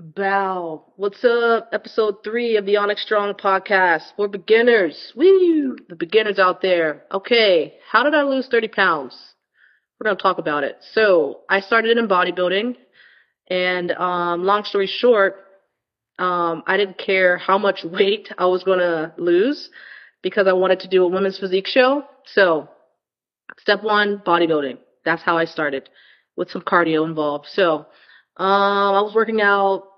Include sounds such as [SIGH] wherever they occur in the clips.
Bow. What's up? Episode three of the Onyx Strong podcast for beginners. Woo! The beginners out there. Okay, how did I lose 30 pounds? We're gonna talk about it. So, I started in bodybuilding, and um, long story short, um, I didn't care how much weight I was gonna lose because I wanted to do a women's physique show. So, step one, bodybuilding. That's how I started with some cardio involved. So, um, I was working out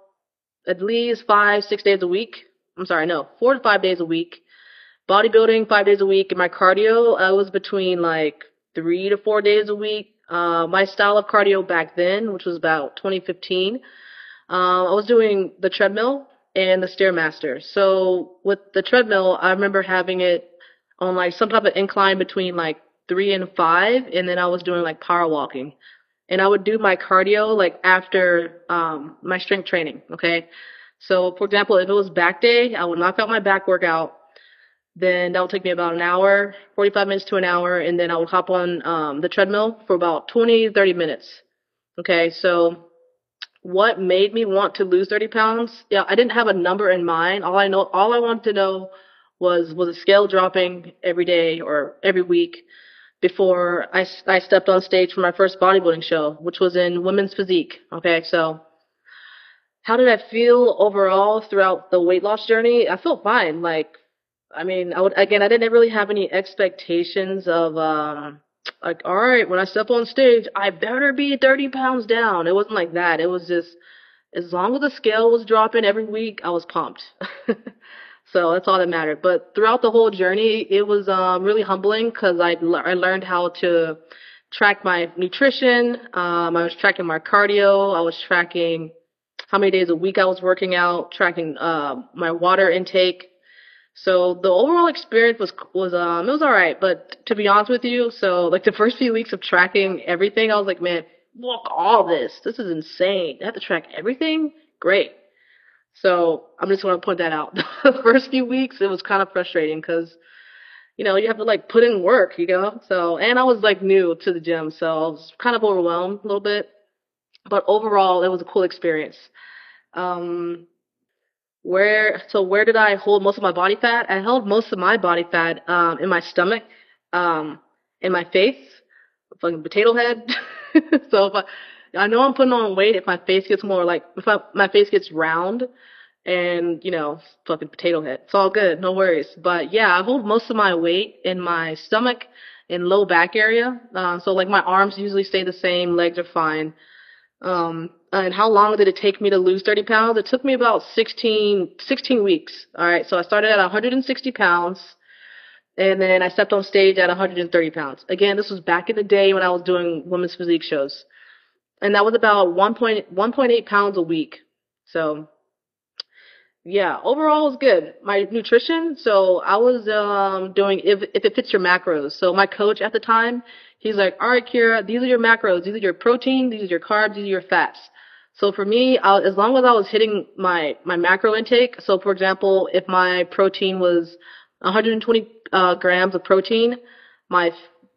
at least five, six days a week. I'm sorry, no, four to five days a week. Bodybuilding five days a week, and my cardio I was between like three to four days a week. Uh, my style of cardio back then, which was about 2015, uh, I was doing the treadmill and the stairmaster. So with the treadmill, I remember having it on like some type of incline between like three and five, and then I was doing like power walking and I would do my cardio like after um, my strength training. Okay, so for example, if it was back day, I would knock out my back workout. Then that would take me about an hour, 45 minutes to an hour, and then I would hop on um, the treadmill for about 20, 30 minutes. Okay, so what made me want to lose 30 pounds? Yeah, I didn't have a number in mind. All I know, all I wanted to know was was the scale dropping every day or every week before I, I stepped on stage for my first bodybuilding show, which was in women's physique. Okay, so how did I feel overall throughout the weight loss journey? I felt fine. Like, I mean, I would again, I didn't really have any expectations of um, like, all right, when I step on stage, I better be 30 pounds down. It wasn't like that. It was just as long as the scale was dropping every week, I was pumped. [LAUGHS] So that's all that mattered. But throughout the whole journey, it was um, really humbling because I, I learned how to track my nutrition. Um, I was tracking my cardio. I was tracking how many days a week I was working out, tracking uh, my water intake. So the overall experience was was um it was all right, but to be honest with you, so like the first few weeks of tracking everything, I was like, man, look all this. This is insane. I have to track everything. Great. So I'm just going to point that out. [LAUGHS] the first few weeks, it was kind of frustrating because, you know, you have to like put in work, you know? So, and I was like new to the gym, so I was kind of overwhelmed a little bit. But overall, it was a cool experience. Um, where, so where did I hold most of my body fat? I held most of my body fat, um, in my stomach, um, in my face, fucking potato head. [LAUGHS] so if I, I know I'm putting on weight if my face gets more like if I, my face gets round and you know fucking potato head. It's all good, no worries. But yeah, I hold most of my weight in my stomach and low back area. Uh, so like my arms usually stay the same, legs are fine. Um, and how long did it take me to lose 30 pounds? It took me about 16, 16 weeks. All right. So I started at 160 pounds and then I stepped on stage at 130 pounds. Again, this was back in the day when I was doing women's physique shows and that was about 1.1.8 pounds a week. So yeah, overall it was good. My nutrition, so I was um doing if if it fits your macros. So my coach at the time, he's like, "All right, Kira, these are your macros. These are your protein. These are your carbs. These are your fats." So for me, I, as long as I was hitting my my macro intake, so for example, if my protein was 120 uh, grams of protein, my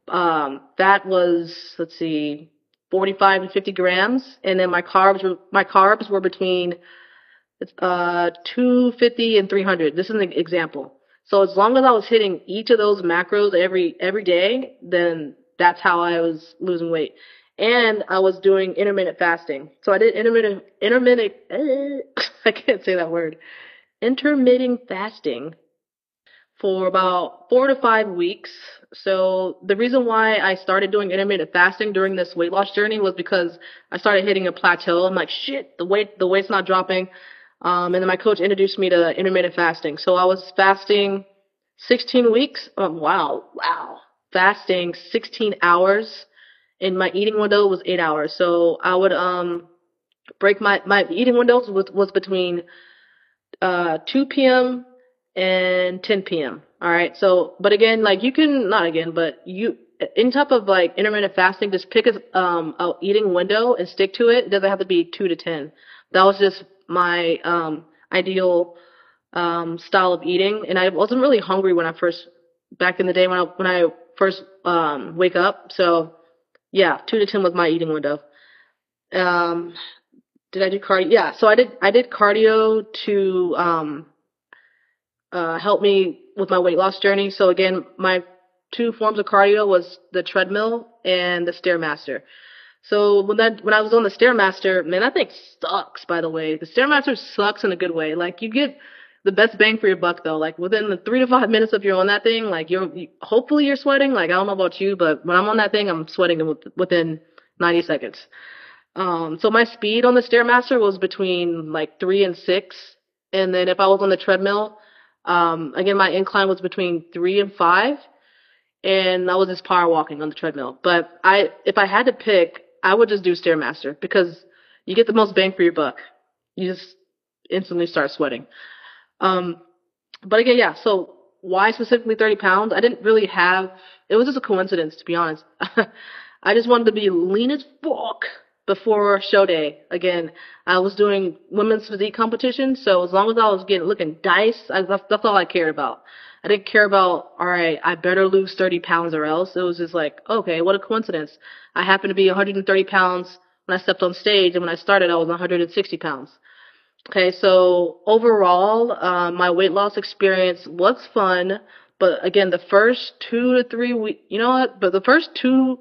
um, fat was let's see, 45 and 50 grams, and then my carbs were my carbs were between uh 250 and 300. This is an example. So as long as I was hitting each of those macros every every day, then that's how I was losing weight. And I was doing intermittent fasting. So I did intermittent intermittent uh, [LAUGHS] I can't say that word. Intermittent fasting for about 4 to 5 weeks so the reason why I started doing intermittent fasting during this weight loss journey was because I started hitting a plateau. I'm like, shit, the weight, the weight's not dropping. Um, and then my coach introduced me to intermittent fasting. So I was fasting 16 weeks. Oh, wow, wow, fasting 16 hours, and my eating window was eight hours. So I would um break my my eating windows was was between uh 2 p.m. and 10 p.m. All right. So, but again, like you can not again, but you in type of like intermittent fasting, just pick a um a eating window and stick to it. It doesn't have to be two to ten. That was just my um ideal um style of eating, and I wasn't really hungry when I first back in the day when I when I first um wake up. So yeah, two to ten was my eating window. Um, Did I do cardio? Yeah, so I did I did cardio to um uh help me with my weight loss journey. So again, my two forms of cardio was the treadmill and the stairmaster. So when that when I was on the stairmaster, man, that thing sucks. By the way, the stairmaster sucks in a good way. Like you get the best bang for your buck though. Like within the three to five [LAUGHS] minutes of you're on that thing, like you're you, hopefully you're sweating. Like I don't know about you, but when I'm on that thing, I'm sweating within 90 seconds. Um, so my speed on the stairmaster was between like three and six, and then if I was on the treadmill, um, again my incline was between three and five, and I was just power walking on the treadmill. But I, if I had to pick, I would just do stairmaster because you get the most bang for your buck. You just instantly start sweating. Um, but again, yeah. So why specifically 30 pounds? I didn't really have. It was just a coincidence, to be honest. [LAUGHS] I just wanted to be lean as fuck before show day. Again, I was doing women's physique competition, so as long as I was getting looking dice, I, that's, that's all I cared about. I didn't care about, all right, I better lose 30 pounds or else. It was just like, okay, what a coincidence. I happened to be 130 pounds when I stepped on stage, and when I started, I was 160 pounds. Okay, so overall, uh, my weight loss experience was fun, but again, the first two to three weeks, you know what? But the first two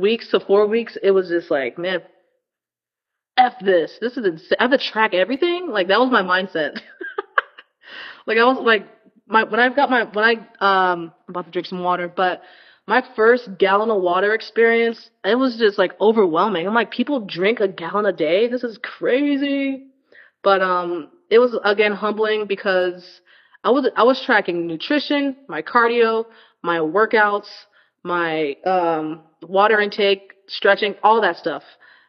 weeks to four weeks, it was just like, man, f this. This is insane. I have to track everything. Like that was my mindset. [LAUGHS] like I was like, my when I've got my when I um I'm about to drink some water, but my first gallon of water experience, it was just like overwhelming. I'm like, people drink a gallon a day. This is crazy. But um, it was again humbling because I was I was tracking nutrition, my cardio, my workouts, my um, water intake, stretching, all that stuff.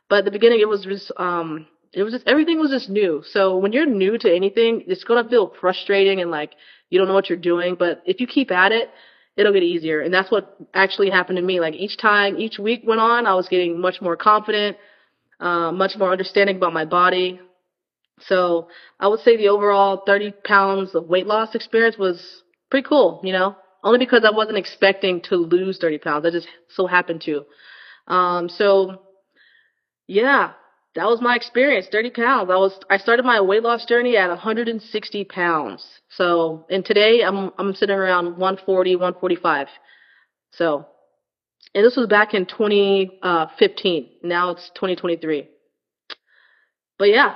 But at the beginning, it was just um, it was just everything was just new. So when you're new to anything, it's gonna feel frustrating and like you don't know what you're doing. But if you keep at it, it'll get easier. And that's what actually happened to me. Like each time, each week went on, I was getting much more confident, uh, much more understanding about my body, so I would say the overall 30 pounds of weight loss experience was pretty cool, you know, only because I wasn't expecting to lose 30 pounds. I just so happened to. Um, so yeah, that was my experience. 30 pounds. I was, I started my weight loss journey at 160 pounds. So, and today I'm, I'm sitting around 140, 145. So, and this was back in 2015. Now it's 2023. But yeah,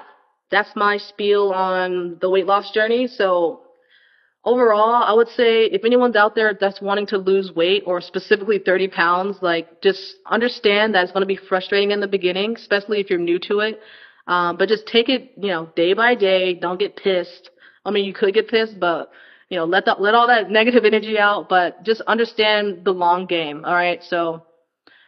that's my spiel on the weight loss journey. So overall, I would say if anyone's out there that's wanting to lose weight or specifically 30 pounds, like just understand that it's going to be frustrating in the beginning, especially if you're new to it. Um, but just take it, you know, day by day. Don't get pissed. I mean, you could get pissed, but you know, let that, let all that [LAUGHS] negative energy out, but just understand the long game. All right. So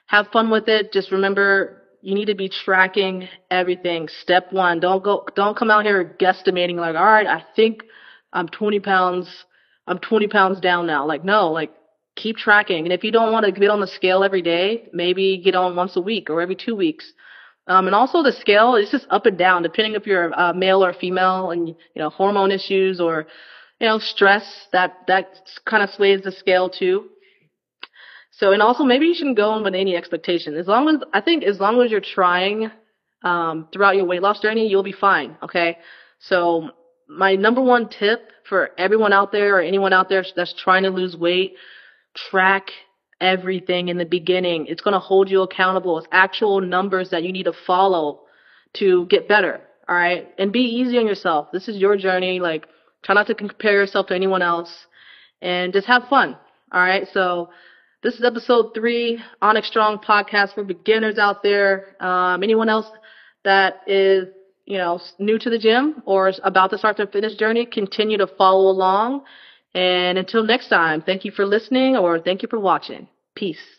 have fun with it. Just remember you need to be tracking everything. Step one, don't go, don't come out here guesstimating like, all right, I think I'm 20 pounds, I'm 20 pounds down now. Like, no, like keep tracking. And if you don't want to get on the scale every day, maybe get on once a week or every two weeks. Um, and also the scale is just up and down depending if you're a male or female and, you know, hormone issues or, you know, stress that, that kind of sways the scale too. So, and also maybe you shouldn't go in with any expectation. As long as, I think as long as you're trying, um, throughout your weight loss journey, you'll be fine. Okay. So my number one tip for everyone out there or anyone out there that's trying to lose weight, track everything in the beginning. It's going to hold you accountable. It's actual numbers that you need to follow to get better. All right. And be easy on yourself. This is your journey. Like try not to compare yourself to anyone else and just have fun. All right. So, this is episode three, Onyx Strong podcast for beginners out there. Um, anyone else that is, you know, new to the gym or is about to start their fitness journey, continue to follow along. And until next time, thank you for listening or thank you for watching. Peace.